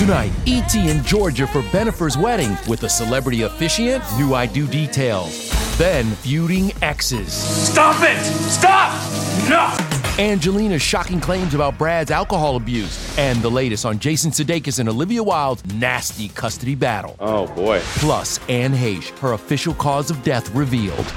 Tonight, E.T. in Georgia for Bennifer's wedding with a celebrity officiant, new I Do details. Then, feuding exes. Stop it! Stop! No! Angelina's shocking claims about Brad's alcohol abuse. And the latest on Jason Sudeikis and Olivia Wilde's nasty custody battle. Oh, boy. Plus, Anne Heche, her official cause of death revealed.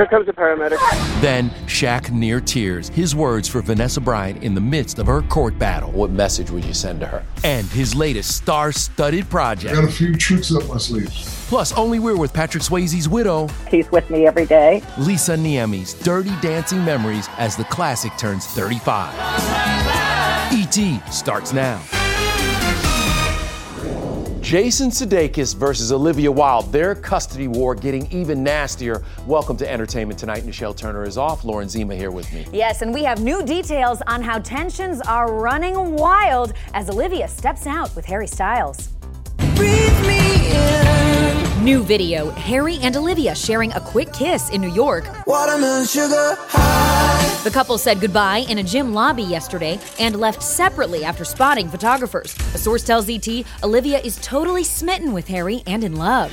Here comes the paramedic. Then, Shaq near tears, his words for Vanessa Bryant in the midst of her court battle. What message would you send to her? And his latest star studded project. I got a few tricks up my sleeves. Plus, Only We're with Patrick Swayze's widow. He's with me every day. Lisa Niemi's Dirty Dancing Memories as the classic turns 35. E.T. starts now. Jason Sudeikis versus Olivia Wilde, their custody war getting even nastier. Welcome to Entertainment Tonight. Nichelle Turner is off. Lauren Zima here with me. Yes, and we have new details on how tensions are running wild as Olivia steps out with Harry Styles. New video Harry and Olivia sharing a quick kiss in New York. Watermelon sugar high. The couple said goodbye in a gym lobby yesterday and left separately after spotting photographers. A source tells ET Olivia is totally smitten with Harry and in love.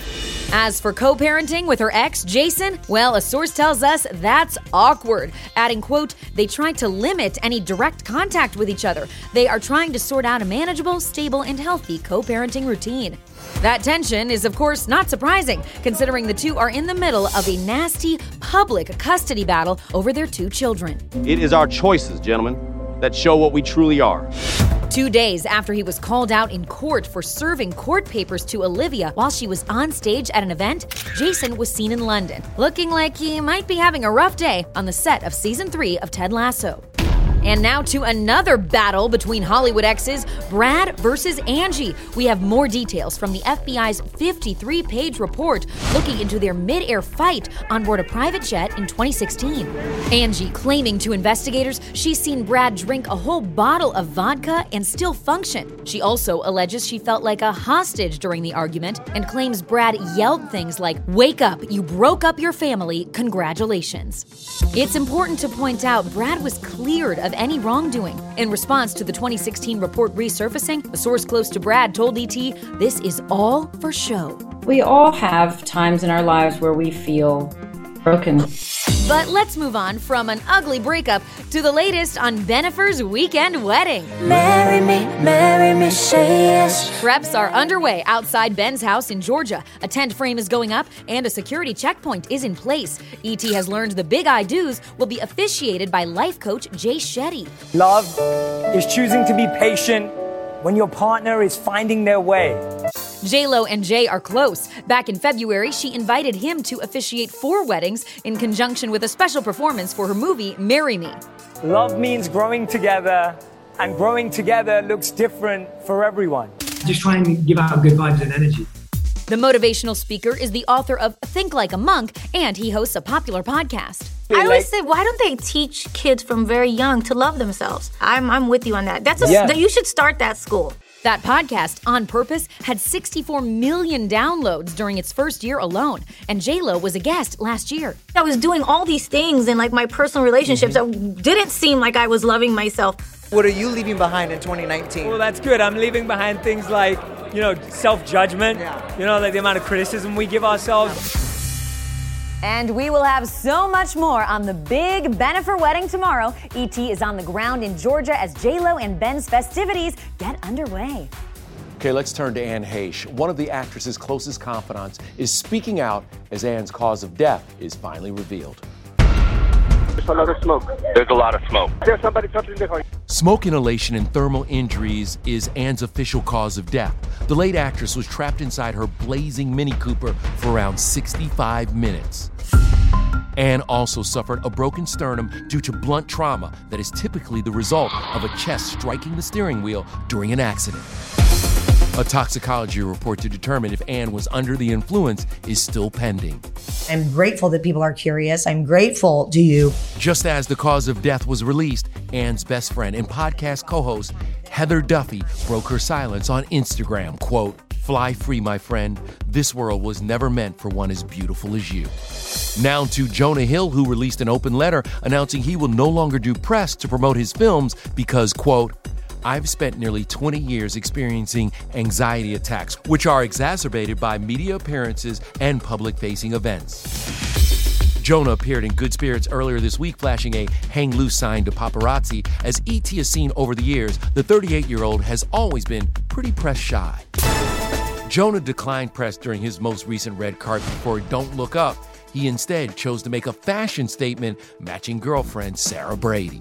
As for co parenting with her ex, Jason, well, a source tells us that's awkward, adding, quote, they try to limit any direct contact with each other. They are trying to sort out a manageable, stable, and healthy co parenting routine. That tension is, of course, not surprising, considering the two are in the middle of a nasty public custody battle over their two children. It is our choices, gentlemen, that show what we truly are. Two days after he was called out in court for serving court papers to Olivia while she was on stage at an event, Jason was seen in London, looking like he might be having a rough day on the set of season three of Ted Lasso. And now to another battle between Hollywood exes, Brad versus Angie. We have more details from the FBI's 53 page report looking into their mid air fight on board a private jet in 2016. Angie claiming to investigators she's seen Brad drink a whole bottle of vodka and still function. She also alleges she felt like a hostage during the argument and claims Brad yelled things like, Wake up, you broke up your family, congratulations. It's important to point out Brad was cleared of any wrongdoing. In response to the 2016 report resurfacing, a source close to Brad told ET this is all for show. We all have times in our lives where we feel broken. But let's move on from an ugly breakup to the latest on Bennifer's weekend wedding. Marry me, marry me, say yes. Preps are underway outside Ben's house in Georgia. A tent frame is going up and a security checkpoint is in place. ET has learned the big I do's will be officiated by life coach Jay Shetty. Love is choosing to be patient when your partner is finding their way. Lo and Jay are close. Back in February, she invited him to officiate four weddings in conjunction with a special performance for her movie Marry Me. Love means growing together, and growing together looks different for everyone. Just try and give out good vibes and energy. The motivational speaker is the author of Think Like a Monk, and he hosts a popular podcast. I always say, why don't they teach kids from very young to love themselves? I'm, I'm with you on that. That's a, Yeah. you should start that school. That podcast, On Purpose, had 64 million downloads during its first year alone, and Lo was a guest last year. I was doing all these things in like my personal relationships mm-hmm. that didn't seem like I was loving myself. What are you leaving behind in 2019? Well, that's good. I'm leaving behind things like, you know, self judgment, yeah. you know, like the amount of criticism we give ourselves. And we will have so much more on the big Bennifer wedding tomorrow. ET is on the ground in Georgia as J-Lo and Ben's festivities get underway. Okay, let's turn to Anne Heche. One of the actress's closest confidants is speaking out as Anne's cause of death is finally revealed. There's a lot of smoke. There's a lot of smoke. There's somebody touching the car. Smoke inhalation and thermal injuries is Anne's official cause of death. The late actress was trapped inside her blazing Mini Cooper for around 65 minutes. Anne also suffered a broken sternum due to blunt trauma that is typically the result of a chest striking the steering wheel during an accident. A toxicology report to determine if Anne was under the influence is still pending. I'm grateful that people are curious. I'm grateful to you. Just as the cause of death was released, Anne's best friend and podcast co-host Heather Duffy broke her silence on Instagram. Quote, Fly free, my friend. This world was never meant for one as beautiful as you. Now to Jonah Hill, who released an open letter announcing he will no longer do press to promote his films because, quote, I've spent nearly 20 years experiencing anxiety attacks, which are exacerbated by media appearances and public facing events. Jonah appeared in good spirits earlier this week, flashing a hang loose sign to paparazzi. As E.T. has seen over the years, the 38 year old has always been pretty press shy. Jonah declined press during his most recent red carpet for Don't Look Up. He instead chose to make a fashion statement matching girlfriend Sarah Brady.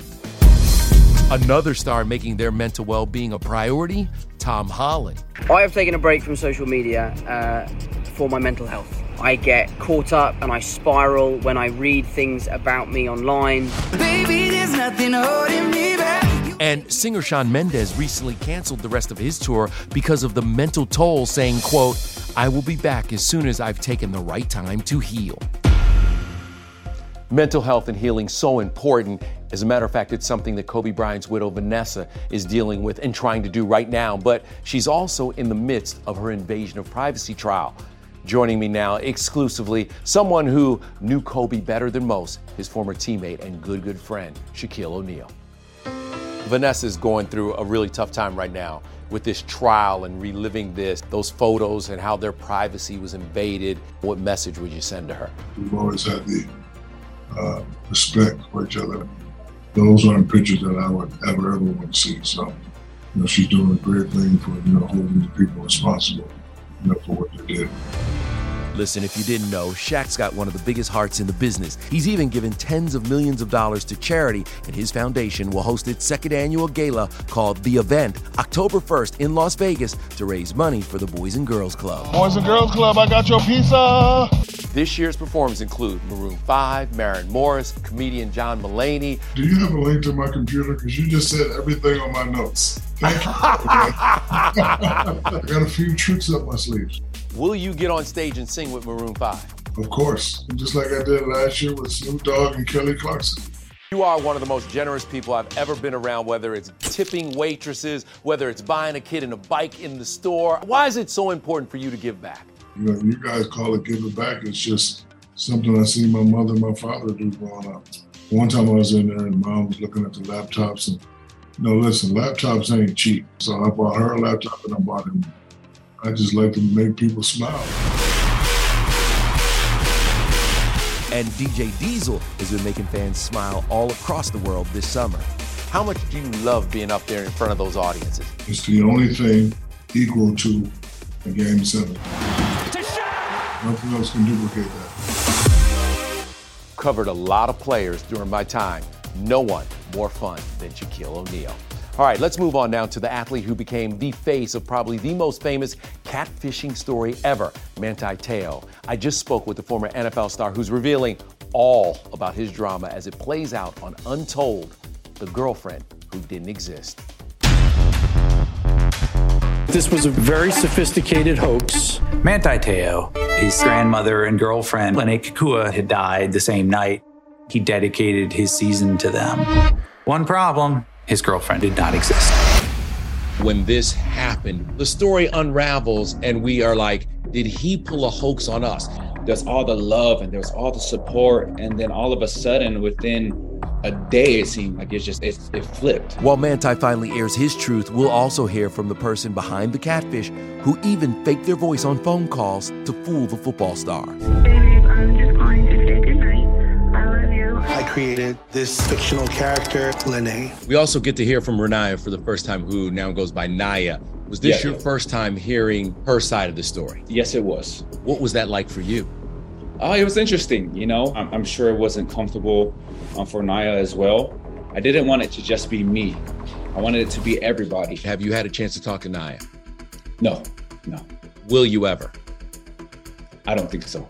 Another star making their mental well being a priority Tom Holland. I have taken a break from social media uh, for my mental health. I get caught up and I spiral when I read things about me online. Baby, there's nothing holding me back. And singer Shawn Mendes recently canceled the rest of his tour because of the mental toll, saying, quote, I will be back as soon as I've taken the right time to heal. Mental health and healing so important. As a matter of fact, it's something that Kobe Bryant's widow Vanessa is dealing with and trying to do right now. But she's also in the midst of her invasion of privacy trial. Joining me now exclusively, someone who knew Kobe better than most, his former teammate and good, good friend, Shaquille O'Neal. Vanessa is going through a really tough time right now with this trial and reliving this, those photos and how their privacy was invaded. What message would you send to her? We've always had the uh, respect for each other. Those aren't pictures that I would ever, ever want to see. So, you know, she's doing a great thing for, you know, holding the people responsible, you know, for what they did. Listen, if you didn't know, Shaq's got one of the biggest hearts in the business. He's even given tens of millions of dollars to charity, and his foundation will host its second annual gala called The Event October 1st in Las Vegas to raise money for the Boys and Girls Club. Boys and Girls Club, I got your pizza. This year's performers include Maroon 5, Maren Morris, comedian John Mulaney. Do you have a link to my computer? Because you just said everything on my notes. Thank you. I got a few tricks up my sleeves. Will you get on stage and sing with Maroon 5? Of course. Just like I did last year with Snoop Dogg and Kelly Clarkson. You are one of the most generous people I've ever been around, whether it's tipping waitresses, whether it's buying a kid in a bike in the store. Why is it so important for you to give back? You know, you guys call it giving back. It's just something I seen my mother and my father do growing up. One time I was in there and mom was looking at the laptops and no, listen, laptops ain't cheap. So I bought her a laptop and I bought him. I just like to make people smile. And DJ Diesel has been making fans smile all across the world this summer. How much do you love being up there in front of those audiences? It's the only thing equal to a game seven. Nothing else can duplicate that. Covered a lot of players during my time. No one more fun than Shaquille O'Neal. All right, let's move on now to the athlete who became the face of probably the most famous catfishing story ever, Manti Te'o. I just spoke with the former NFL star who's revealing all about his drama as it plays out on Untold, the girlfriend who didn't exist. This was a very sophisticated hoax. Manti Te'o, his grandmother and girlfriend, Lennay Kekua, had died the same night. He dedicated his season to them. One problem his girlfriend did not exist. When this happened, the story unravels, and we are like, did he pull a hoax on us? There's all the love and there's all the support, and then all of a sudden, within a day, it seemed like it's just it, it flipped. While Manti finally airs his truth, we'll also hear from the person behind the catfish who even faked their voice on phone calls to fool the football star. I created this fictional character, Lennay. We also get to hear from Ronaiah for the first time, who now goes by Naya. Was this Yeah. your first time hearing her side of the story? Yes, it was. What was that like for you? Oh, it was interesting. You know, I'm, I'm sure it wasn't comfortable um, for Naya as well. I didn't want it to just be me. I wanted it to be everybody. Have you had a chance to talk to Naya? No, no. Will you ever? I don't think so.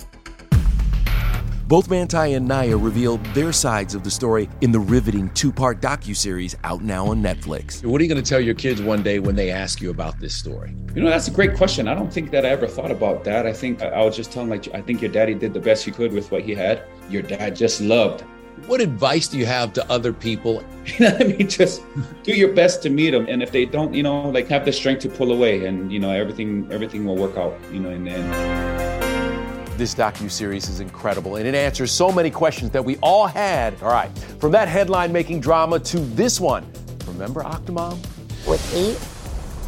Both Manti and Naya reveal their sides of the story in the riveting two-part docu-series out now on Netflix. What are you going to tell your kids one day when they ask you about this story? You know, that's a great question. I don't think that I ever thought about that. I think I would just tell them, like, I think your daddy did the best he could with what he had. Your dad just loved. What advice do you have to other people? You know what I mean? Just do your best to meet them. And if they don't, you know, like have the strength to pull away and, you know, everything, everything will work out, you know, in the end. This docu-series is incredible and it answers so many questions that we all had. All right, from that headline-making drama to this one. Remember Octomom? With eight,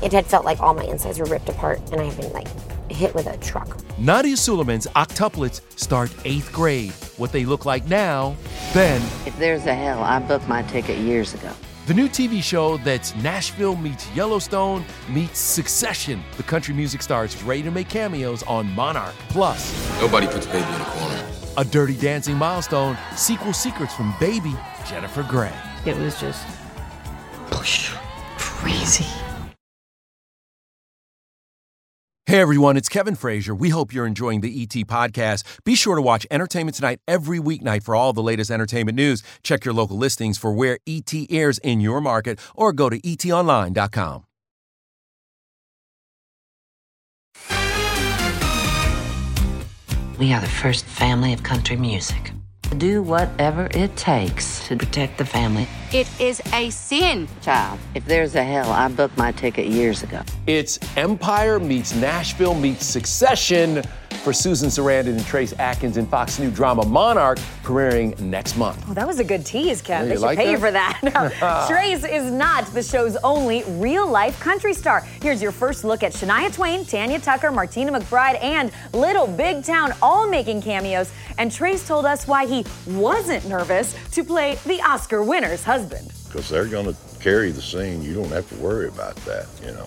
it had felt like all my insides were ripped apart and I had been like hit with a truck. Nadya Suleman's octuplets start eighth grade. What they look like now, then If there's a hell, I booked my ticket years ago. The new TV show that's Nashville meets Yellowstone meets Succession. The country music star is ready to make cameos on Monarch. Plus, Nobody puts baby in a corner. a dirty dancing milestone, sequel secrets from Baby, Jennifer Grey. It was just crazy. Hey everyone, it's Kevin Frazier. We hope you're enjoying the ET podcast. Be sure to watch Entertainment Tonight every weeknight for all the latest entertainment news. Check your local listings for where ET airs in your market or go to etonline.com. We are the first family of country music. Do whatever it takes to protect the family. It is a sin. Child, if there's a hell, I booked my ticket years ago. It's Empire meets Nashville meets Succession for Susan Sarandon and Trace Atkins in Fox new drama Monarch, premiering next month. Oh, that was a good tease, Kev. Yeah, they should like pay you for that. No, Trace is not the show's only real life country star. Here's your first look at Shania Twain, Tanya Tucker, Martina McBride, and Little Big Town all making cameos. And Trace told us why he wasn't nervous to play the Oscar winner's husband. Because they're going to carry the scene. You don't have to worry about that, you know.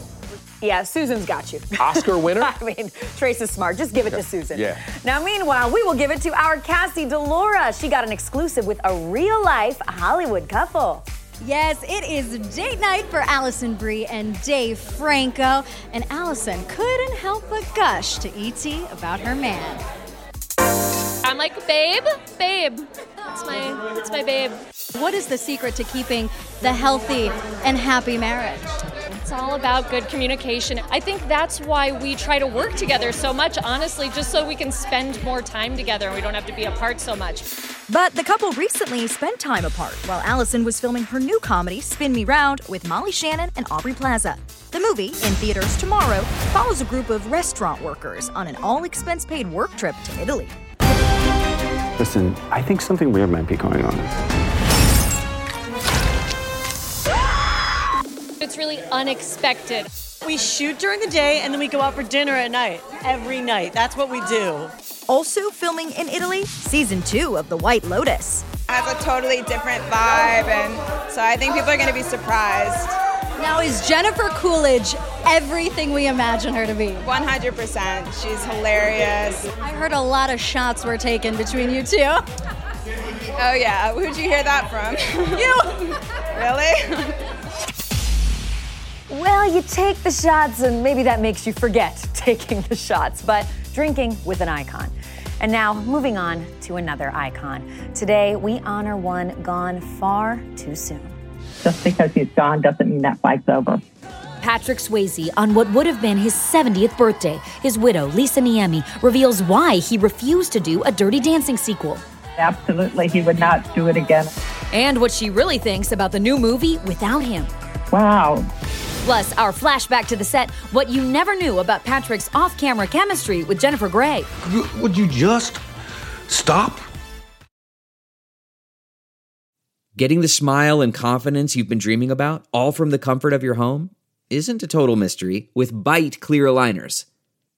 Yeah, Susan's got you. Oscar winner? I mean, Trace is smart. Just give it to Susan. Yeah. Now, meanwhile, we will give it to our Cassie DiLaura. She got an exclusive with a real life Hollywood couple. Yes, it is date night for Alison Brie and Dave Franco, and Alison couldn't help but gush to ET about her man. I'm like, babe, babe. It's my, it's my babe. What is the secret to keeping the healthy and happy marriage? It's all about good communication. I think that's why we try to work together so much, honestly, just so we can spend more time together and we don't have to be apart so much. But the couple recently spent time apart while Alison was filming her new comedy, Spin Me Round, with Molly Shannon and Aubrey Plaza. The movie, in theaters tomorrow, follows a group of restaurant workers on an all expense paid work trip to Italy. Listen, I think something weird might be going on. It's really unexpected. We shoot during the day and then we go out for dinner at night. Every night. That's what we do. Also filming in Italy, season two of The White Lotus. has a totally different vibe, and so I think people are going to be surprised. Now, is Jennifer Coolidge everything we imagine her to be? 100%. She's hilarious. I heard a lot of shots were taken between you two. Oh, yeah. Who'd you hear that from? you! really? Well, you take the shots, and maybe that makes you forget taking the shots, but drinking with an icon. And now, moving on to another icon. Today, we honor one gone far too soon. Just because he's gone doesn't mean that fight's over. Patrick Swayze, on what would have been his 70th birthday, his widow, Lisa Niemi, reveals why he refused to do a Dirty Dancing sequel. Absolutely, he would not do it again. And what she really thinks about the new movie without him. Wow. Plus, our flashback to the set, what you never knew about Patrick's off camera chemistry with Jennifer Grey. Would you just stop? Getting the smile and confidence you've been dreaming about, all from the comfort of your home, isn't a total mystery with Byte clear aligners.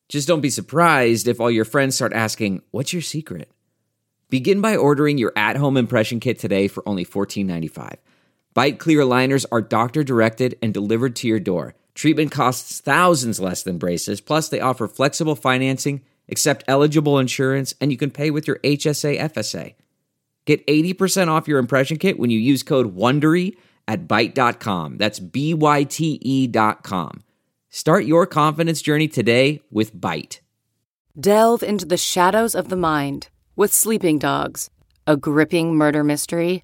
Just don't be surprised if all your friends start asking, What's your secret? Begin by ordering your at home impression kit today for only $14.95. Byte clear aligners are doctor directed and delivered to your door. Treatment costs thousands less than braces, plus, they offer flexible financing, accept eligible insurance, and you can pay with your HSA FSA. Get 80% off your impression kit when you use code WONDERY at Byte.com. That's B-Y-T-E dot com. Start your confidence journey today with Byte. Delve into the shadows of the mind with Sleeping Dogs, a gripping murder mystery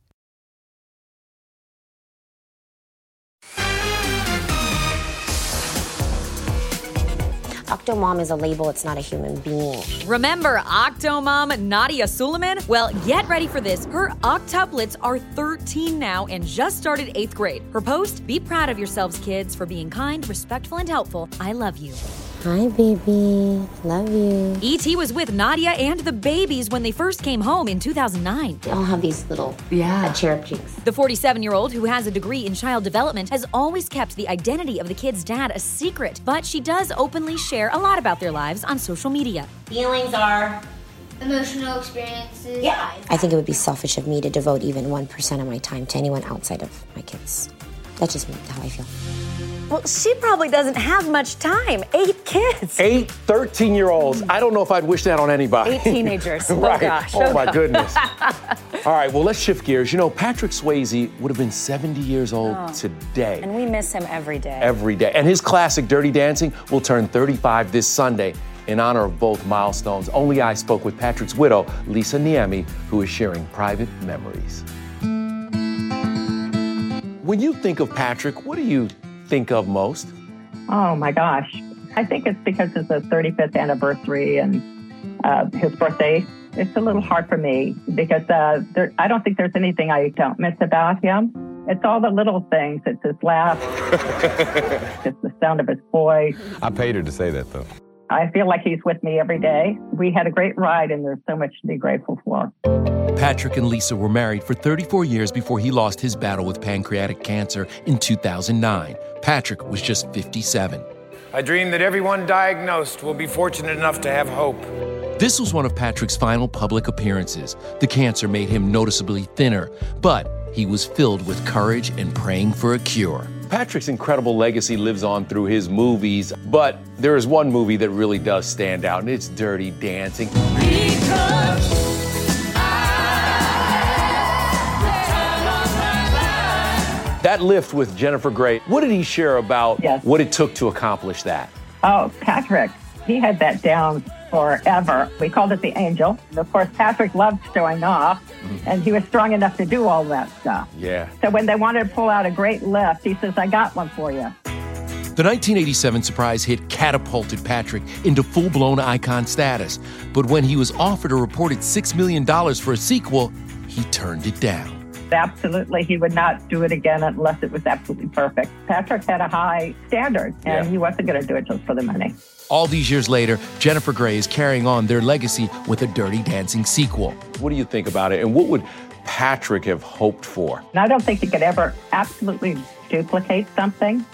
Octomom is a label, it's not a human being. Remember Octomom Nadya Suleman? Well, get ready for this. Her octuplets are 13 now and just started eighth grade. Her post Be proud of yourselves, kids, for being kind, respectful, and helpful. I love you. Hi, baby. Love you. E.T. was with Nadya and the babies when they first came home in 2009. They all have these little yeah. uh, cherub cheeks. The 47 year old, who has a degree in child development, has always kept the identity of the kid's dad a secret, but she does openly share a lot about their lives on social media. Feelings are emotional experiences. Yeah. I think it would be selfish of me to devote even 1% of my time to anyone outside of my kids. That's just how I feel. Well, she probably doesn't have much time. Eight kids. Eight 13 year olds. I don't know if I'd wish that on anybody. Eight teenagers. Oh, right. Oh, gosh. Oh, my goodness. All right, well, let's shift gears. You know, Patrick Swayze would have been 70 years old Oh. today. And we miss him every day. Every day. And his classic Dirty Dancing will turn 35 this Sunday. In honor of both milestones, Only I spoke with Patrick's widow, Lisa Niemi, who is sharing private memories. When you think of Patrick, what do you think of most? Oh my gosh. I think it's because it's the 35th anniversary and uh, his birthday. It's a little hard for me because uh, there, I don't think there's anything I don't miss about him. It's all the little things. It's his laugh, it's the sound of his voice. I paid her to say that, though. I feel like he's with me every day. We had a great ride, and there's so much to be grateful for. Patrick and Lisa were married for 34 years before he lost his battle with pancreatic cancer in 2009. Patrick was just 57. I dream that everyone diagnosed will be fortunate enough to have hope. This was one of Patrick's final public appearances. The cancer made him noticeably thinner, but he was filled with courage and praying for a cure. Patrick's incredible legacy lives on through his movies, but there is one movie that really does stand out, and it's Dirty Dancing. That lift with Jennifer Grey, what did he share about Yes. what it took to accomplish that? Oh, Patrick, he had that down forever. We called it the Angel. And of course, Patrick loved showing off, mm-hmm. and he was strong enough to do all that stuff. Yeah. So when they wanted to pull out a great lift, he says, I got one for you. The 1987 surprise hit catapulted Patrick into full blown icon status. But when he was offered a reported $6 million for a sequel, he turned it down. Absolutely, he would not do it again unless it was absolutely perfect. Patrick had a high standard, and Yeah. he wasn't going to do it just for the money. All these years later, Jennifer Grey is carrying on their legacy with a Dirty Dancing sequel. What do you think about it? And what would Patrick have hoped for? And I don't think you could ever absolutely duplicate something.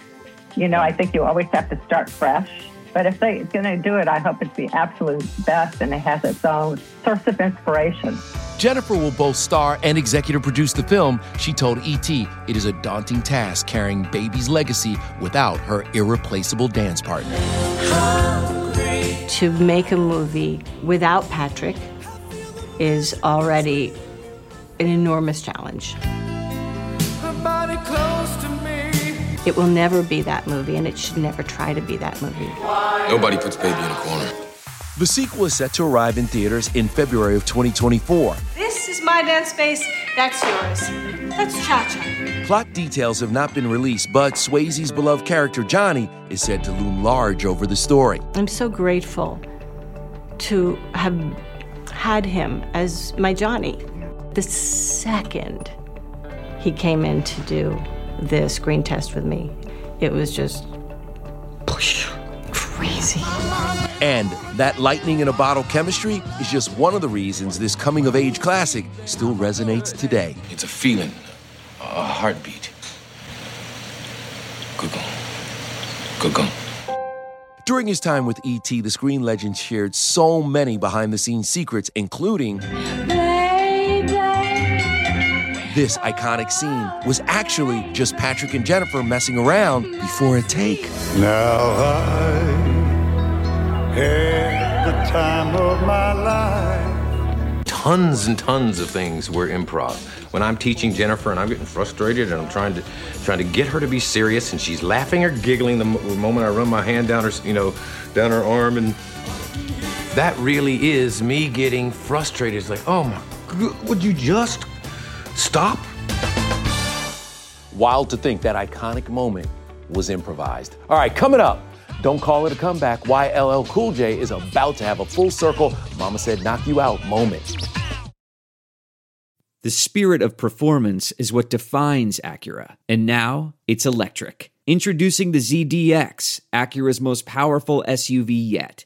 You know, I think you always have to start fresh. But if they're going to do it, I hope it's the absolute best and it has its own source of inspiration. Jennifer will both star and executive produce the film. She told ET it is a daunting task carrying Baby's legacy without her irreplaceable dance partner. To make a movie without Patrick is already an enormous challenge. It will never be that movie, and it should never try to be that movie. Nobody puts baby in a corner. The sequel is set to arrive in theaters in February of 2024. This is my dance space, that's yours. That's Cha Cha. Plot details have not been released, but Swayze's beloved character Johnny is said to loom large over the story. I'm so grateful to have had him as my Johnny. The second he came in to do the screen test with me, it was just crazy. And that lightning in a bottle chemistry is just one of the reasons this coming of age classic still resonates today. It's a feeling, a heartbeat. Google. Google. During his time with E.T., the screen legend shared so many behind the scenes secrets, including this iconic scene was actually just Patrick and Jennifer messing around before a take. Now I had the time of my life. Tons and tons of things were improv. When I'm teaching Jennifer and I'm getting frustrated and I'm trying to trying to get her to be serious and she's laughing or giggling the moment I run my hand down her, you know, down her arm and that really is me getting frustrated. It's like, oh my, g- would you just stop? Wild to think that iconic moment was improvised. All right, coming up, don't call it a comeback. Why LL Cool J is about to have a full circle, Mama said knock you out moment. The spirit of performance is what defines Acura, and now it's electric. Introducing the ZDX, Acura's most powerful SUV yet.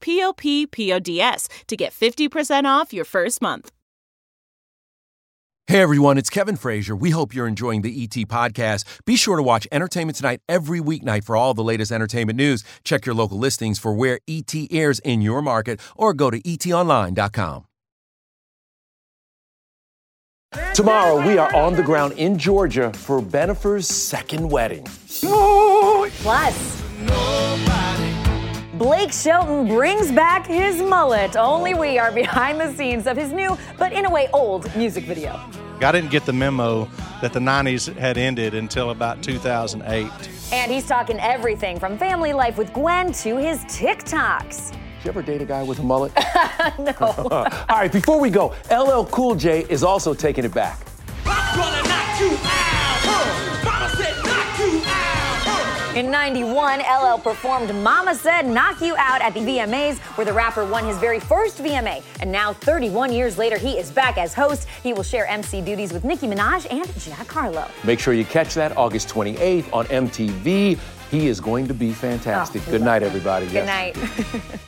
p-o-p-p-o-d-s to get 50% off your first month. Hey everyone, it's Kevin Frazier. We hope you're enjoying the ET podcast. Be sure to watch Entertainment Tonight every weeknight for all the latest entertainment news. Check your local listings for where ET airs in your market or go to etonline.com. Tomorrow, we are on the ground in Georgia for Bennifer's second wedding. Plus, Blake Shelton brings back his mullet. Only we are behind the scenes of his new, but in a way old, music video. I didn't get the memo that the 90s had ended until about 2008. And he's talking everything from family life with Gwen to his TikToks. Did you ever date a guy with a mullet? no. All right, before we go, LL Cool J is also taking it back. In 91, LL performed Mama Said Knock You Out at the VMAs, where the rapper won his very first VMA. And now, 31 years later, he is back as host. He will share MC duties with Nicki Minaj and Jack Harlow. Make sure you catch that August 28th on MTV. He is going to be fantastic. Oh, Good night, everybody. Good Yes. night.